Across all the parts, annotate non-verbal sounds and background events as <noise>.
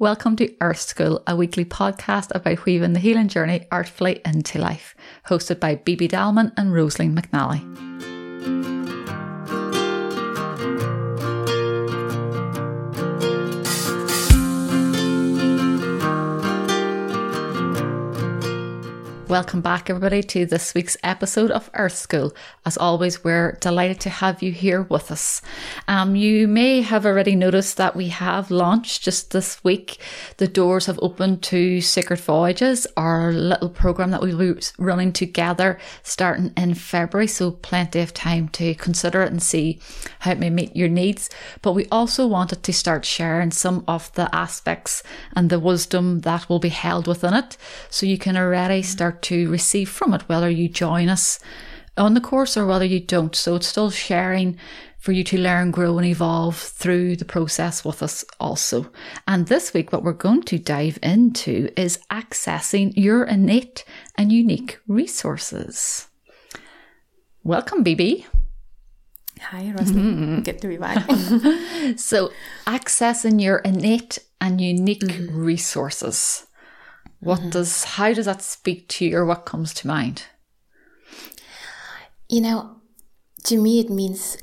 Welcome to Earth School, a weekly podcast about weaving the healing journey artfully into life, hosted by Bibi Dalman and Rosaleen McNally. Welcome back, everybody, to this week's episode of Earth School. As always, we're delighted to have you here with us. Um, you may have already noticed that we have launched just this week. The doors have opened to Sacred Voyages, our little program that we'll be running together starting in February. So, plenty of time to consider it and see how it may meet your needs. But we also wanted to start sharing some of the aspects and the wisdom that will be held within it. So, you can already start to receive from it, whether you join us on the course or whether you don't. So it's still sharing for you to learn, grow, and evolve through the process with us also. And this week, what we're going to dive into is accessing your innate and unique resources. Welcome, Bibi. Hi, Rosaleen. Mm-hmm. Good to be back. <laughs> so, accessing your innate and unique mm-hmm. resources. What mm-hmm. does how does that speak to you or what comes to mind? You know, to me it means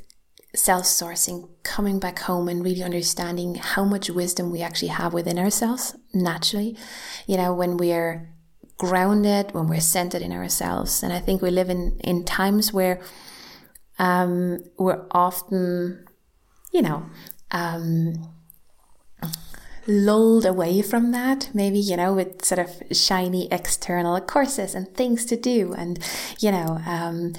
self-sourcing, coming back home and really understanding how much wisdom we actually have within ourselves naturally. You know, when we're grounded, when we're centered in ourselves. And I think we live in, in times where um, we're often, you know, um, lulled away from that, maybe, you know, with sort of shiny external courses and things to do and, you know, um,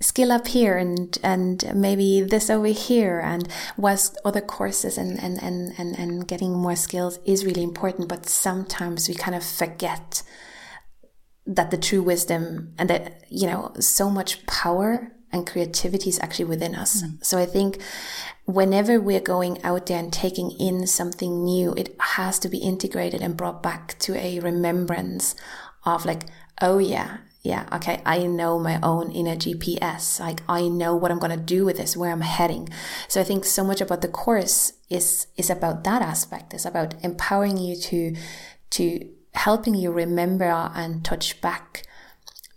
skill up here and and maybe this over here. And was other courses and, and and and and getting more skills is really important but sometimes we kind of forget that the true wisdom and that you know so much power and creativity is actually within us. Mm. So I think whenever we're going out there and taking in something new, it has to be integrated and brought back to a remembrance of like, oh yeah, yeah, okay, I know my own inner GPS. Like I know what I'm gonna do with this, where I'm heading. So I think so much about the course is is about that aspect. It's about empowering you to to helping you remember and touch back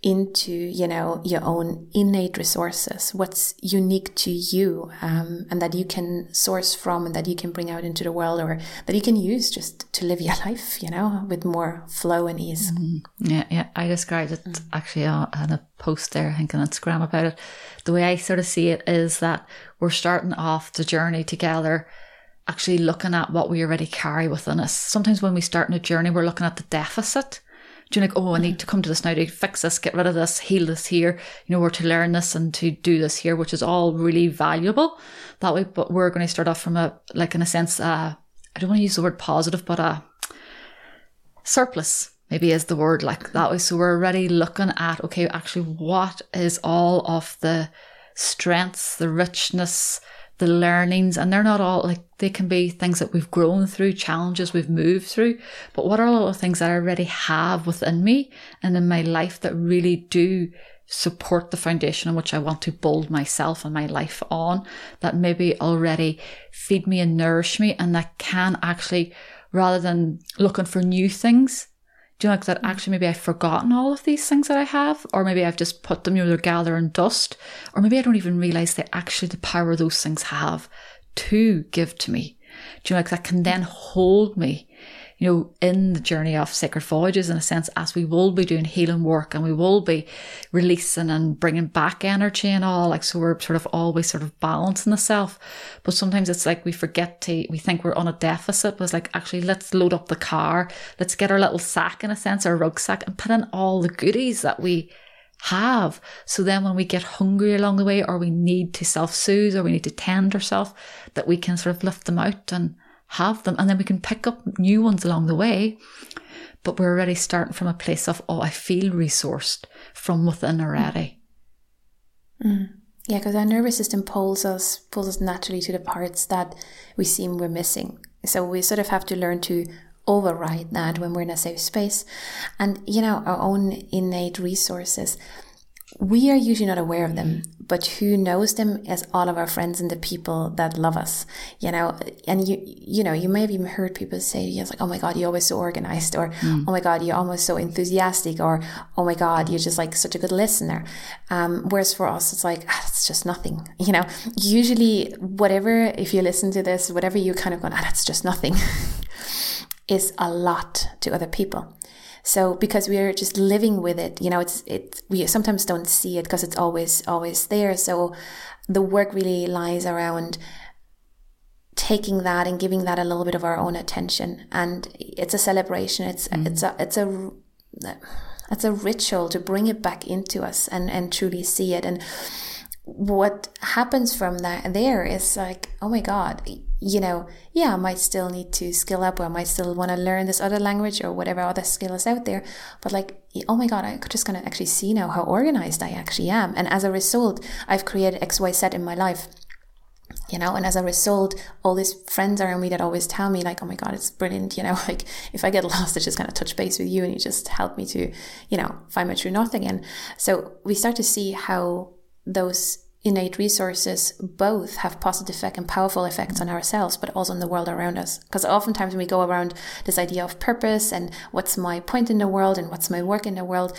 into you know your own innate resources what's unique to you um, and that you can source from and that you can bring out into the world or that you can use just to live your <laughs> life you know with more flow and ease. Mm-hmm. yeah yeah. I described it mm-hmm. actually on a post there i think on instagram about it. The way i sort of see it is that we're starting off the journey together actually looking at what we already carry within us. Sometimes when we start in a journey we're looking at the deficit do you like, oh, I need to come to this now to fix this, get rid of this, heal this here, you know, or to learn this and to do this here, which is all really valuable that way. But we're going to start off from a, like, in a sense, uh, I don't want to use the word positive, but a surplus maybe is the word like that way. So we're already looking at, okay, actually, what is all of the strengths, the richness, the learnings, and they're not all like they can be things that we've grown through, challenges we've moved through. But what are all the things that I already have within me and in my life that really do support the foundation on which I want to build myself and my life on that maybe already feed me and nourish me and that can actually, rather than looking for new things, do you know, like that actually maybe I've forgotten all of these things that I have, or maybe I've just put them, you know, they're gathering dust, or maybe I don't even realize that actually the power those things have to give to me. Do you know, like that can then hold me you know, in the journey of sacred voyages, in a sense, as we will be doing healing work and we will be releasing and bringing back energy and all, like, so we're sort of always sort of balancing the self. But sometimes it's like we forget to, we think we're on a deficit, but it's like, actually, let's load up the car, let's get our little sack, in a sense, our rucksack, and put in all the goodies that we have. So then when we get hungry along the way, or we need to self soothe, or we need to tend ourselves, that we can sort of lift them out and have them, and then we can pick up new ones along the way. But we're already starting from a place of, oh, I feel resourced from within already. Mm. Yeah, because our nervous system pulls us pulls us naturally to the parts that we seem we're missing. So we sort of have to learn to override that when we're in a safe space. And you know, our own innate resources. We are usually not aware of them, but who knows them as all of our friends and the people that love us, you know, and you, you know, you may have even heard people say, yes, like, oh my God, you're always so organized, or mm. oh my God, you're almost so enthusiastic, or oh my God, you're just like such a good listener. Um, whereas for us, it's like, ah, it's just nothing, <laughs> you know, usually whatever, if you listen to this, whatever you kind of go, ah, that's just nothing, <laughs> is a lot to other people. So because we are just living with it, you know, it's it we sometimes don't see it because it's always always there. So the work really lies around taking that and giving that a little bit of our own attention. And it's a celebration. It's mm. it's a it's a it's a ritual to bring it back into us and and truly see it and what happens from that there is like oh my god you know yeah i might still need to skill up or i might still want to learn this other language or whatever other skill is out there. But like oh my god i'm just going to actually see now how organized i actually am. And as a result i've created xyz in my life you know? And as a result all these friends around me that always tell me like oh my god it's brilliant <laughs> you know? <laughs> Like if i get lost i just kind of touch base with you and you just help me to you know find my true north again. So we start to see how those innate resources both have positive effect and powerful effects on ourselves, but also on the world around us. Because oftentimes when we go around this idea of purpose and what's my point in the world and what's my work in the world,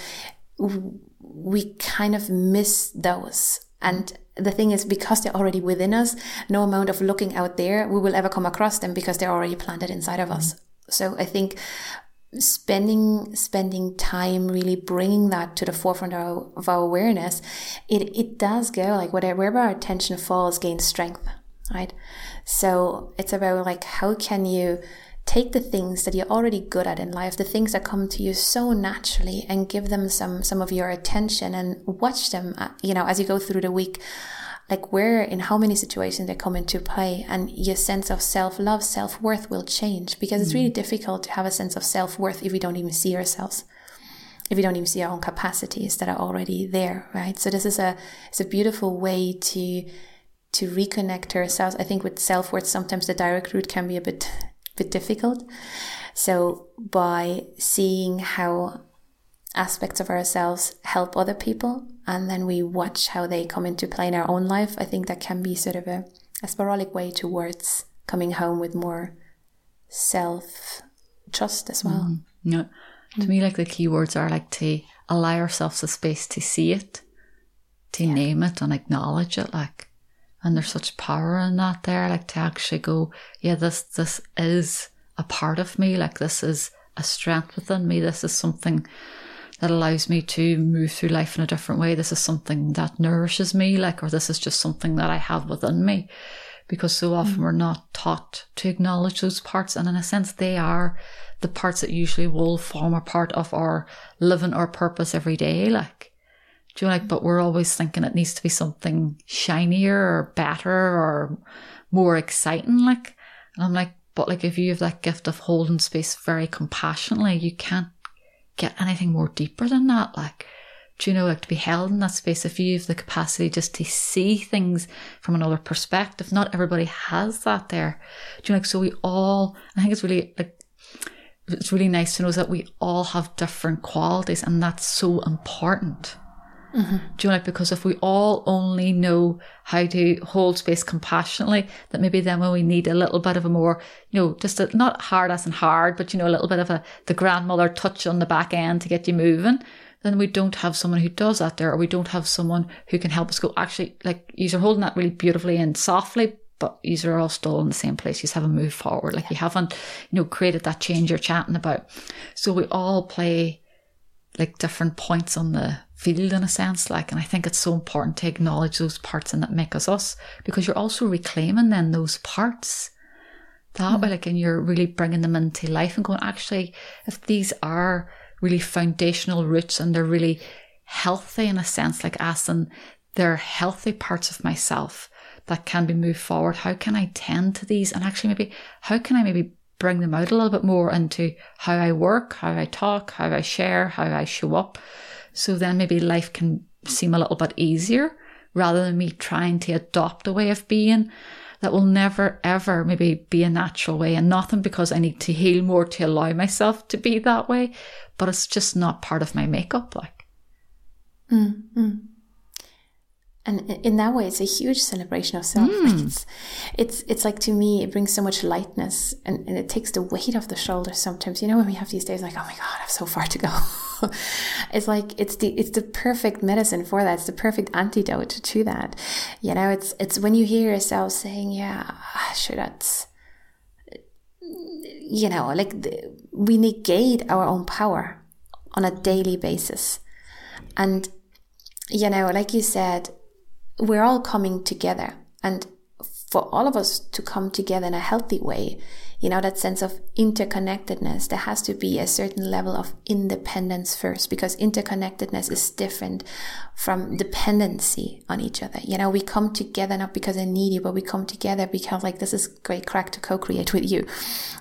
we kind of miss those. And the thing is, because they're already within us, no amount of looking out there, we will ever come across them because they're already planted inside of us. So I think spending spending time really bringing that to the forefront of our, awareness it it does go like whatever wherever our attention falls gains strength right? So it's about like how can you take the things that you're already good at in life the things that come to you so naturally and give them some some of your attention and watch them uh, you know as you go through the week like where in how many situations they come into play and your sense of self-love self-worth will change because it's really mm. difficult to have a sense of self-worth if we don't even see ourselves. If we don't even see our own capacities that are already there right? So this is a it's a beautiful way to to reconnect ourselves. I think with self-worth sometimes the direct route can be a bit bit difficult. So by seeing how aspects of ourselves help other people and then we watch how they come into play in our own life, I think that can be sort of a, a sporadic way towards coming home with more self trust as well. Mm. Yeah. To me, like the key words are like to allow ourselves the space to see it, to yeah. name it and acknowledge it, like, and there's such power in that there, like to actually go, yeah, this this is a part of me, like this is a strength within me, this is something that allows me to move through life in a different way. This is something that nourishes me, like, or this is just something that I have within me. Because so often mm. we're not taught to acknowledge those parts. And in a sense, they are the parts that usually will form a part of our living or purpose every day. Like, do you know, like, but we're always thinking it needs to be something shinier or better or more exciting. Like, and I'm like, but like, if you have that gift of holding space very compassionately, you can't get anything more deeper than that. Like, do you know, like to be held in that space, if you have the capacity just to see things from another perspective, not everybody has that there. Do you know, like, so we all, I think it's really like, it's really nice to know that we all have different qualities and that's so important. Mm-hmm. Do you know, like, because if we all only know how to hold space compassionately, that maybe then when we need a little bit of a more, you know, just a, not hard as in hard, but, you know, a little bit of a, the grandmother touch on the back end to get you moving, then we don't have someone who does that there, or we don't have someone who can help us go, actually, like, you're holding that really beautifully and softly, but you are all still in the same place. You haven't moved forward. Like, you haven't, you know, created that change you're chatting about. So we all play like different points on the field in a sense like and i think it's so important to acknowledge those parts and that make us us because you're also reclaiming then those parts that mm. way like and you're really bringing them into life and going actually if these are really foundational roots and they're really healthy in a sense like asking they're healthy parts of myself that can be moved forward how can i tend to these and actually maybe how can i maybe bring them out a little bit more into how I work, how I talk, how I share, how I show up. So then maybe life can seem a little bit easier rather than me trying to adopt a way of being that will never ever maybe be a natural way and nothing because I need to heal more to allow myself to be that way, but it's just not part of my makeup like. Mm, mm. And in that way it's a huge celebration of self like hmm. it's, it's it's like to me it brings so much lightness and, and it takes the weight off the shoulders sometimes. You know when we have these days like oh my god i have so far to go. <laughs> It's like it's the it's the perfect medicine for that. It's the perfect antidote to that. You know it's it's when you hear yourself saying yeah sure that's you know like the, we negate our own power on a daily basis. And you know like you said we're all coming together. And for all of us to come together in a healthy way you know that sense of interconnectedness there has to be a certain level of independence first because interconnectedness is different from dependency on each other. You know we come together not because i need you but we come together because like this is great crack to co-create with you.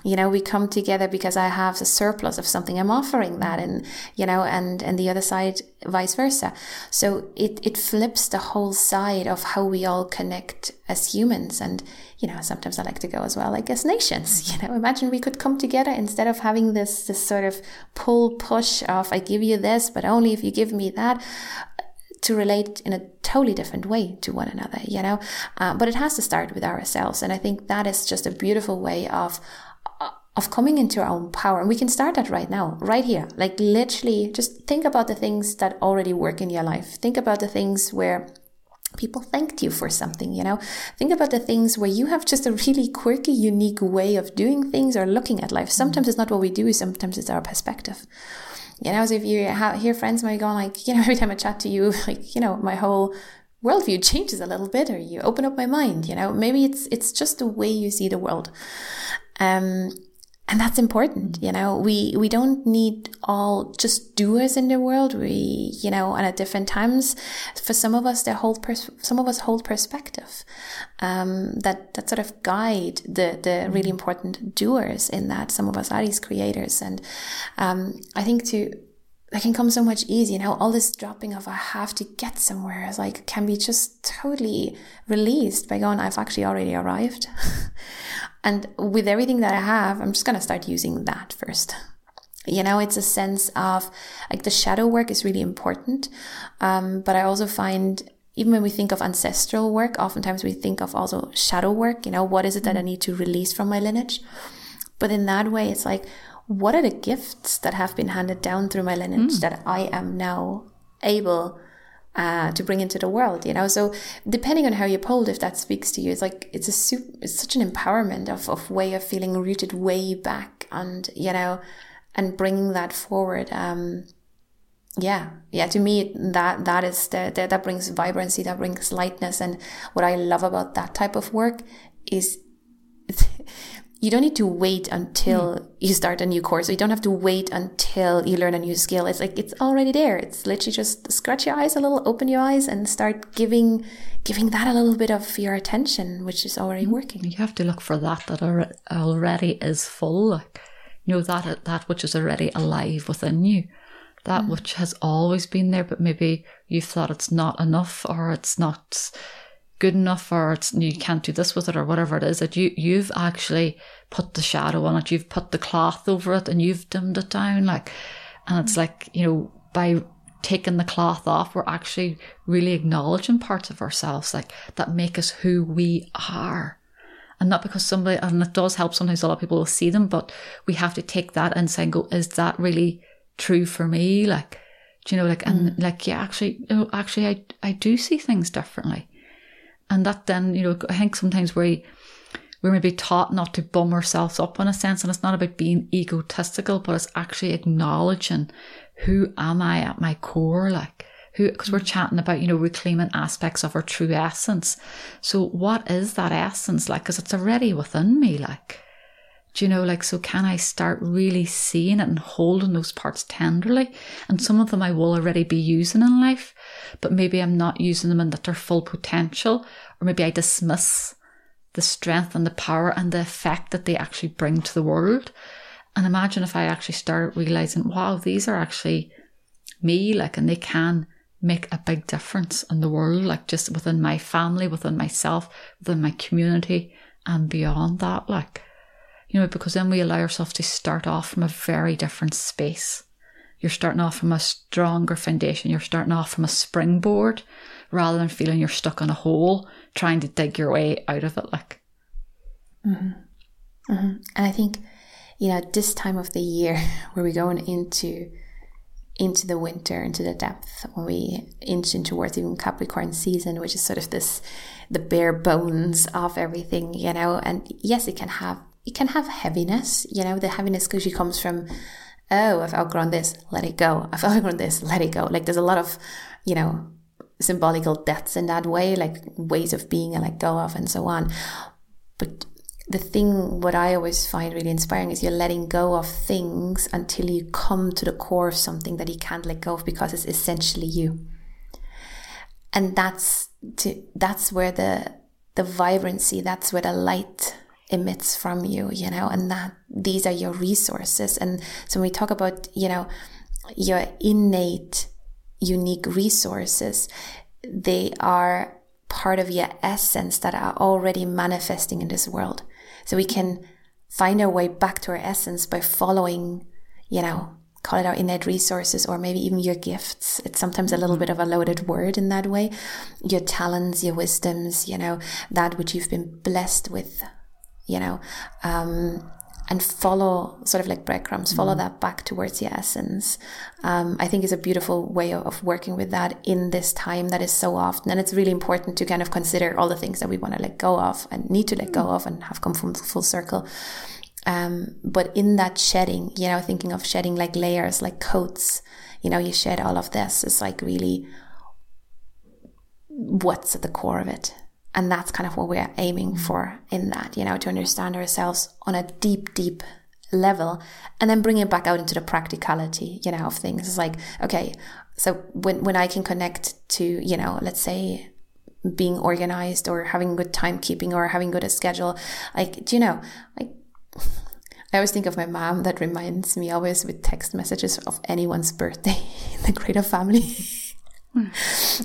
You know we come together because i have a surplus of something. I'm offering that and you know and and the other side vice versa. So it it flips the whole side of how we all connect as humans. And you know sometimes i like to go as well like as nations <laughs> you know. Imagine we could come together instead of having this this sort of pull push of i give you this but only if you give me that to relate in a totally different way to one another you know. Uh, but it has to start with ourselves and i think that is just a beautiful way of of coming into our own power. And we can start that right now right here. Like literally just think about the things that already work in your life. Think about the things where people thanked you for something you know? Think about the things where you have just a really quirky unique way of doing things or looking at life. Sometimes it's not what we do sometimes it's our perspective. You know so if you ha- hear friends might go like you know <laughs> every time i chat to you <laughs> like you know my whole worldview changes a little bit or you open up my mind you know? Maybe it's it's just the way you see the world. Um and that's important you know? We we don't need all just doers in the world. We you know and at different times for some of us they hold pers- some of us hold perspective um, that that sort of guide the the really important doers in that some of us are these creators. And um, i think to that can come so much easy. You know, all this dropping of I have to get somewhere is like can be just totally released by going, I've actually already arrived. <laughs> and with everything that I have, I'm just gonna start using that first. You know, it's a sense of like the shadow work is really important. Um, but I also find even when we think of ancestral work, oftentimes we think of also shadow work. You know, what is it that I need to release from my lineage? But in that way, it's like, what are the gifts that have been handed down through my lineage mm. that I am now able uh, to bring into the world? You know, so depending on how you polled, if that speaks to you, it's like it's a super, it's such an empowerment of of way of feeling rooted way back, and you know, and bringing that forward. Um, yeah, yeah. To me, that that is the, the that brings vibrancy, that brings lightness, and what I love about that type of work is <laughs> you don't need to wait until mm. you start a new course. You don't have to wait until you learn a new skill. It's like it's already there. It's literally just scratch your eyes a little, open your eyes, and start giving giving that a little bit of your attention, which is already working. You have to look for that that already is full. Like you know that that which is already alive within you. That mm. which has always been there, but maybe you've thought it's not enough or it's not good enough or it's you can't do this with it or whatever it is that you you've actually put the shadow on it you've put the cloth over it and you've dimmed it down like and it's like you know by taking the cloth off we're actually really acknowledging parts of ourselves like that make us who we are. And not because somebody and it does help sometimes a lot of people will see them but we have to take that and say go is that really true for me? Like do you know like and mm. like yeah actually you know, actually I, I do see things differently and that then, you know, I think sometimes we we're maybe taught not to bum ourselves up in a sense, and it's not about being egotistical, but it's actually acknowledging who am I at my core, like who because we're chatting about you know reclaiming aspects of our true essence. So what is that essence like? Because it's already within me, like. Do you know, like, so can I start really seeing it and holding those parts tenderly? And some of them I will already be using in life, but maybe I'm not using them in their full potential, or maybe I dismiss the strength and the power and the effect that they actually bring to the world. And imagine if I actually start realizing, wow, these are actually me, like, and they can make a big difference in the world, like just within my family, within myself, within my community, and beyond that, like you know, because then we allow ourselves to start off from a very different space. you're starting off from a stronger foundation. You're starting off from a springboard rather than feeling you're stuck in a hole trying to dig your way out of it. Like, mm-hmm. Mm-hmm. and I think, you know, this time of the year <laughs> where we're going into into the winter, into the depth, when we inch in towards even Capricorn season, which is sort of this the bare bones of everything, you know. And yes, it can have it can have heaviness, you know. The heaviness usually comes from, oh, I've outgrown this, let it go. I've <laughs> outgrown this, let it go. Like there's a lot of, you know, symbolical deaths in that way, like ways of being and let go of and so on. But the thing what I always find really inspiring is you're letting go of things until you come to the core of something that you can't let go of because it's essentially you. And that's to that's where the the vibrancy, that's where the light emits from you, you know, and that these are your resources. And so when we talk about, you know, your innate unique resources, they are part of your essence that are already manifesting in this world. So we can find our way back to our essence by following, you know, call it our innate resources or maybe even your gifts. It's sometimes a little mm-hmm. bit of a loaded word in that way. Your talents, your wisdoms, you know, that which you've been blessed with, you know, um, and follow sort of like breadcrumbs, follow mm. that back towards the essence. Um, I think is a beautiful way of, of, working with that in this time that is so often. And it's really important to kind of consider all the things that we want to let go of and need to let go mm. of and have come from full circle. Um, but in that shedding, you know, thinking of shedding like layers, like coats, you know, you shed all of this It's like really what's at the core of it and that's kind of what we're aiming mm-hmm. for in that, you know, to understand ourselves on a deep, deep level and then bring it back out into the practicality, you know, of things. It's like, okay, so when, when I can connect to, you know, let's say being organized or having good timekeeping or having good a schedule, like, do you know, like, <laughs> I always think of my mom that reminds me always with text messages of anyone's birthday <laughs> in the greater family. <laughs>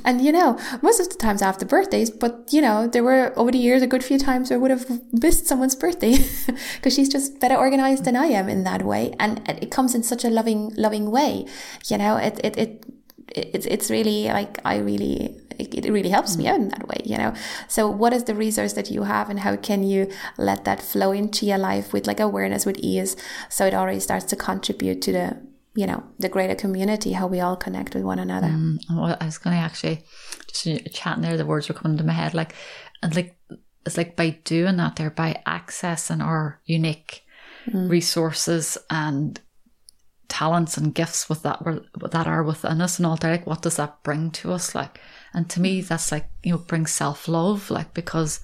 And you know, most of the times after birthdays, but you know, there were over the years a good few times where I would have missed someone's birthday <laughs> because she's just better organized than I am in that way. And it comes in such a loving, loving way. You know, it, it, it, it's, it's really like, I really, it, it really helps me out in that way, you know? So what is the resource that you have and how can you let that flow into your life with like awareness, with ease? So it already starts to contribute to the, you know the greater community how we all connect with one another mm, well, i was going to actually just chatting there the words were coming to my head like and like it's like by doing that there by accessing our unique mm. resources and talents and gifts with that that are within us and all that like what does that bring to us like and to me that's like you know bring self-love like because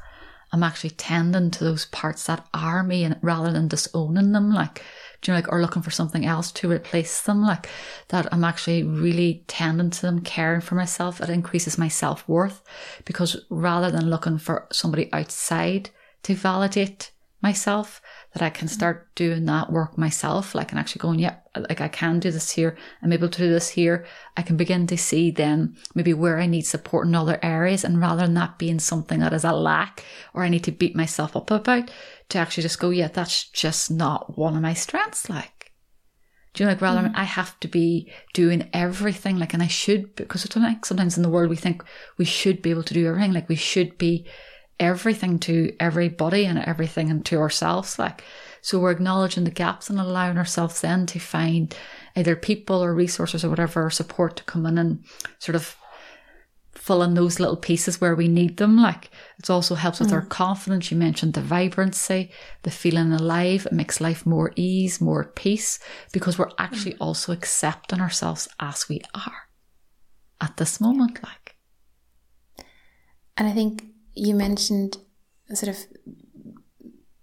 i'm actually tending to those parts that are me and rather than disowning them like you know, like, or looking for something else to replace them, like that I'm actually really tending to them, caring for myself. It increases my self worth because rather than looking for somebody outside to validate myself, that I can start doing that work myself, like and actually going, yeah, like I can do this here. I'm able to do this here. I can begin to see then maybe where I need support in other areas. And rather than that being something that is a lack or I need to beat myself up about, to actually just go, yeah, that's just not one of my strengths. Like, do you know, like rather mm. I have to be doing everything, like, and I should, because like sometimes in the world we think we should be able to do everything, like we should be everything to everybody and everything and to ourselves, like. So we're acknowledging the gaps and allowing ourselves then to find either people or resources or whatever support to come in and sort of fill in those little pieces where we need them. Like it also helps with mm. our confidence. You mentioned the vibrancy, the feeling alive. It makes life more ease, more peace, because we're actually mm. also accepting ourselves as we are at this moment. Like, and I think you mentioned sort of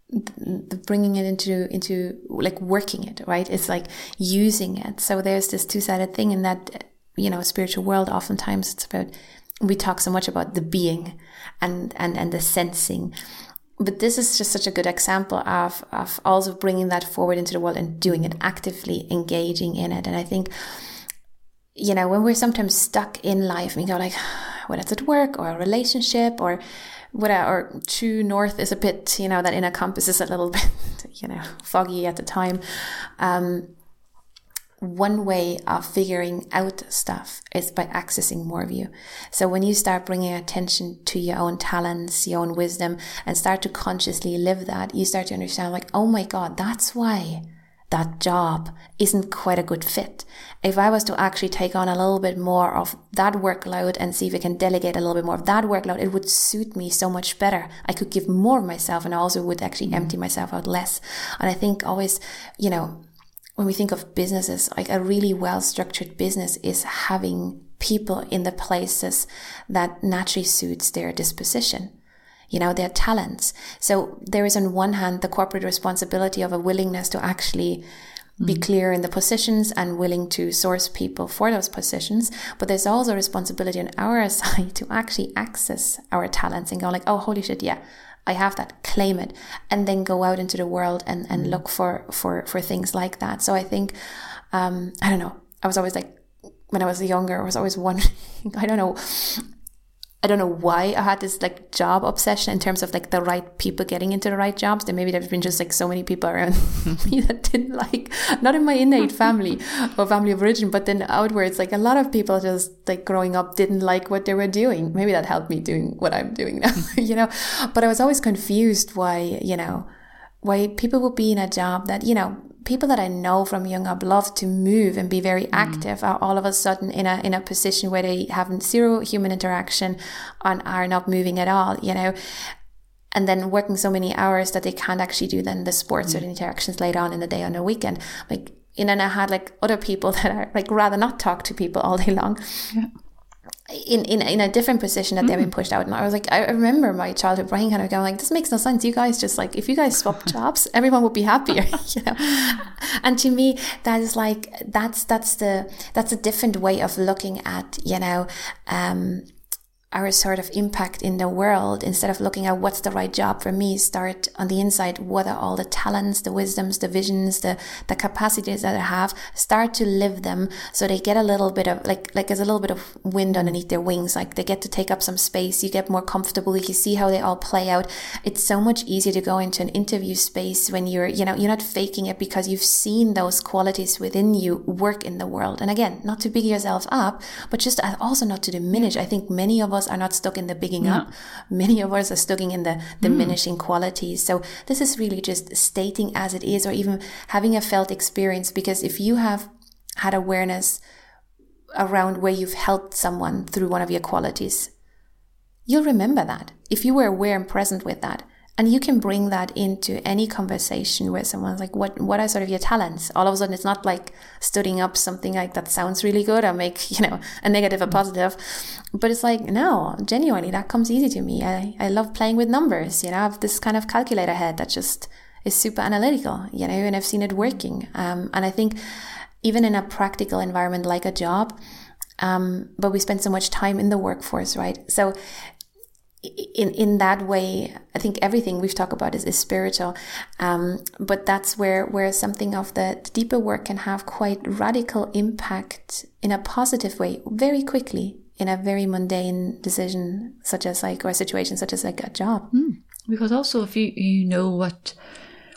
the bringing it into into like working it right? It's like using it. So there's this two-sided thing in that you know spiritual world oftentimes it's about we talk so much about the being and and and the sensing. But this is just such a good example of of also bringing that forward into the world and doing it actively engaging in it. And i think you know when we're sometimes stuck in life we go like whether it's at work or a relationship or whatever or true north is a bit you know that inner compass is a little <laughs> bit you know foggy at the time um one way of figuring out stuff is by accessing more of you. So when you start bringing attention to your own talents, your own wisdom, and start to consciously live that, you start to understand like, oh my God, that's why that job isn't quite a good fit. If I was to actually take on a little bit more of that workload and see if I can delegate a little bit more of that workload, it would suit me so much better. I could give more of myself and I also would actually mm-hmm. empty myself out less. And I think always, you know, when we think of businesses, like a really well structured business is having people in the places that naturally suits their disposition you know, their talents. So there is on one hand the corporate responsibility of a willingness to actually be mm. clear in the positions and willing to source people for those positions. But there's also a responsibility on our <laughs> side to actually access our talents and go like, oh, holy shit, yeah, I have that, claim it, and then go out into the world and, and look for, for, for things like that. So I think, um, I don't know, I was always like, when I was younger, I was always <laughs> wondering, I don't know, I don't know why I had this like job obsession in terms of like the right people getting into the right jobs. Then maybe there's been just like so many people around <laughs> me that didn't like, not in my innate family or family of origin, but then outwards, like a lot of people just like growing up didn't like what they were doing. Maybe that helped me doing what I'm doing now, <laughs> you know, but I was always confused why, you know, why people would be in a job that, you know, people that I know from young up love to move and be very mm. active are all of a sudden in a in a position where they have zero human interaction and are not moving at all, you know. And then working so many hours that they can't actually do then the sports mm. or the interactions later on in the day on the weekend. Like and then I had like other people <laughs> that are like rather not talk to people all day long. Yeah in, in in a different position that mm. they've been mm. pushed out. And I was like, I remember my childhood brain kind of going like, this makes no sense. You guys just like, if you guys swap <laughs> jobs, everyone would be happier, <laughs> you know. <laughs> And to me, that is like that's that's the that's a different way of looking at you know. Um, our sort of impact in the world instead of looking at what's the right job for me start on the inside what are all the talents the wisdoms the visions the the capacities that i have start to live them. So they get a little bit of like like there's a little bit of wind underneath their wings like they get to take up some space you get more comfortable you see how they all play out. It's so much easier to go into an interview space when you're you know you're not faking it because you've seen those qualities within you work in the world. And again not to big yourself up but just also not to diminish. I think many of us us are not stuck in the bigging no. up. Many of us are stuck in the diminishing mm. qualities. So this is really just stating as it is or even having a felt experience because if you have had awareness around where you've helped someone through one of your qualities, you'll remember that. If you were aware and present with that, and you can bring that into any conversation where someone's like, what, what are sort of your talents? All of a sudden, it's not like studying up something like that sounds really good or make, <laughs> you know, a negative a mm. positive. But it's like, no, genuinely, that comes easy to me. I, I love playing with numbers. You know, I have this kind of calculator head that just is super analytical, you know, and I've seen it working. Um, and I think even in a practical environment like a job, um, but we spend so much time in the workforce, right? So in in that way, I think everything we've talked about is, is spiritual, um, but that's where where something of the, the deeper work can have quite radical impact in a positive way very quickly in a very mundane decision such as like or a situation such as like a job. Mm. Because also if you you know what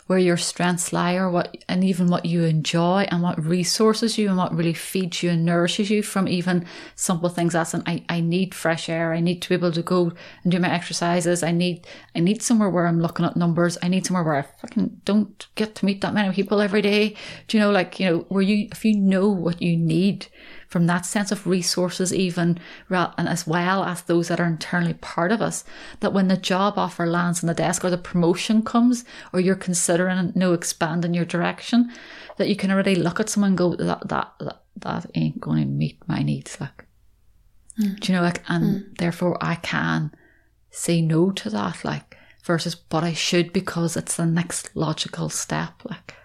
where your strengths lie or what and even what you enjoy and what resources you and what really feeds you and nourishes you from even simple things as in I, I need fresh air I need to be able to go and do my exercises I need I need somewhere where I'm looking at numbers I need somewhere where I fucking don't get to meet that many people every day. Do you know like you know where you if you know what you need from that sense of resources, even and as well as those that are internally part of us, that when the job offer lands on the desk or the promotion comes or you're considering you know expanding your direction, that you can already look at someone and go that that that, that ain't going to meet my needs, like. Mm. Do you know, like, and mm. therefore I can say no to that, like, versus but I should because it's the next logical step, like.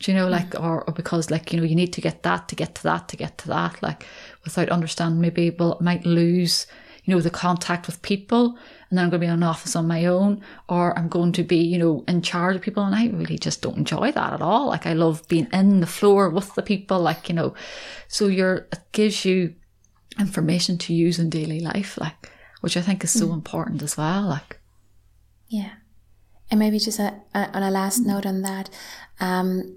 Do you know, like, mm. or, or because, like, you know, you need to get that to get to that to get to that, like, without understanding maybe, well, might lose, you know, the contact with people, and then I'm going to be in an office on my own, or I'm going to be, you know, in charge of people, and I really just don't enjoy that at all. Like, I love being in the floor with the people, like, you know, so you're, it gives you information to use in daily life, like, which I think is so mm. important as well, like. Yeah. And maybe just a, a, on a last note on that, um,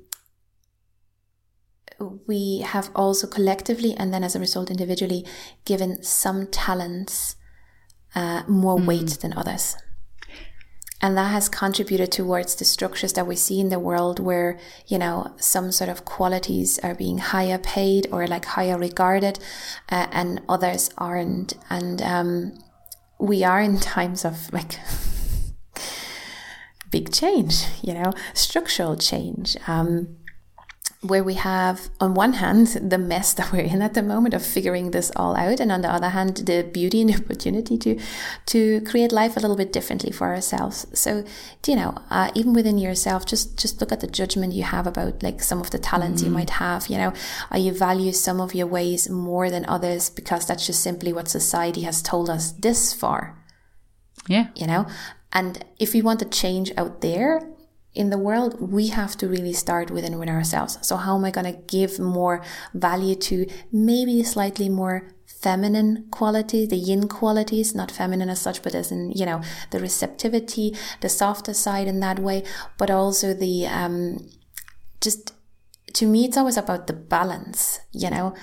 we have also collectively and then as a result individually given some talents uh, more mm. weight than others. And that has contributed towards the structures that we see in the world where, you know, some sort of qualities are being higher paid or like higher regarded uh, and others aren't. And um, we are in <laughs> times of like <laughs> big change, you know, structural change. Um, where we have, on one hand, the mess that we're in at the moment of figuring this all out, and on the other hand, the beauty and the <laughs> opportunity to to create life a little bit differently for ourselves. So, you know, uh, even within yourself, just just look at the judgment you have about like some of the talents mm-hmm. you might have. You know, are you value some of your ways more than others because that's just simply what society has told us this far? Yeah, you know. And if we want to change out there, in the world, we have to really start within with ourselves. So how am I going to give more value to maybe slightly more feminine quality, the yin qualities, not feminine as such, but as in, you know, the receptivity, the softer side in that way, but also the, um, just, to me, it's always about the balance, you know,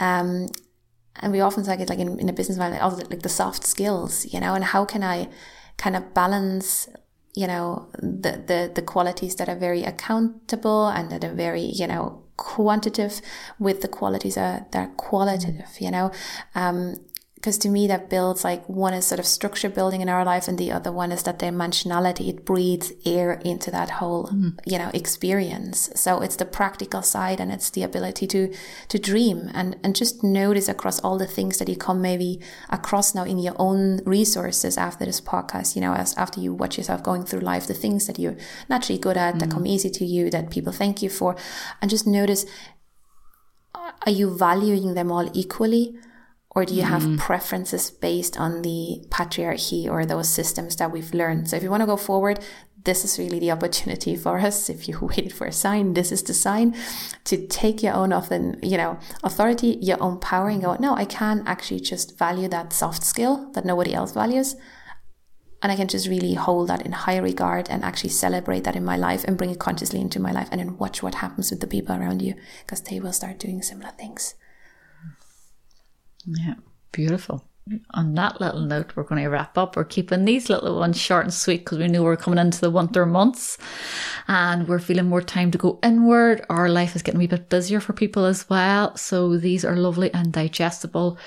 um, and we often talk it like in, in a business environment, like the soft skills, you know, and how can I kind of balance you know the, the the qualities that are very accountable and that are very you know quantitative with the qualities that are qualitative you know? Um, because to me that builds like one is sort of structure building in our life and the other one is that dimensionality it breathes air into that whole mm. you know experience so it's the practical side and it's the ability to to dream and and just notice across all the things that you come maybe across now in your own resources after this podcast you know as after you watch yourself going through life the things that you're naturally good at mm. that come easy to you that people thank you for and just notice are you valuing them all equally or do you have mm. preferences based on the patriarchy or those systems that we've learned? So if you want to go forward, this is really the opportunity for us. If you <laughs> waited for a sign, this is the sign to take your own often, you know, authority, your own power and go, no, I can actually just value that soft skill that nobody else values. And I can just really hold that in high regard and actually celebrate that in my life and bring it consciously into my life and then watch what happens with the people around you because they will start doing similar things. Yeah, beautiful. On that little note, we're going to wrap up. We're keeping these little ones short and sweet because we knew we are coming into the winter months and we're feeling more time to go inward. Our life is getting a wee bit busier for people as well. So these are lovely and digestible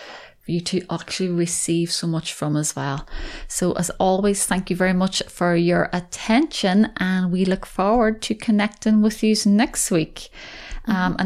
for you to actually receive so much from as well. So, as always, thank you very much for your attention, and we look forward to connecting with you next week. Um, and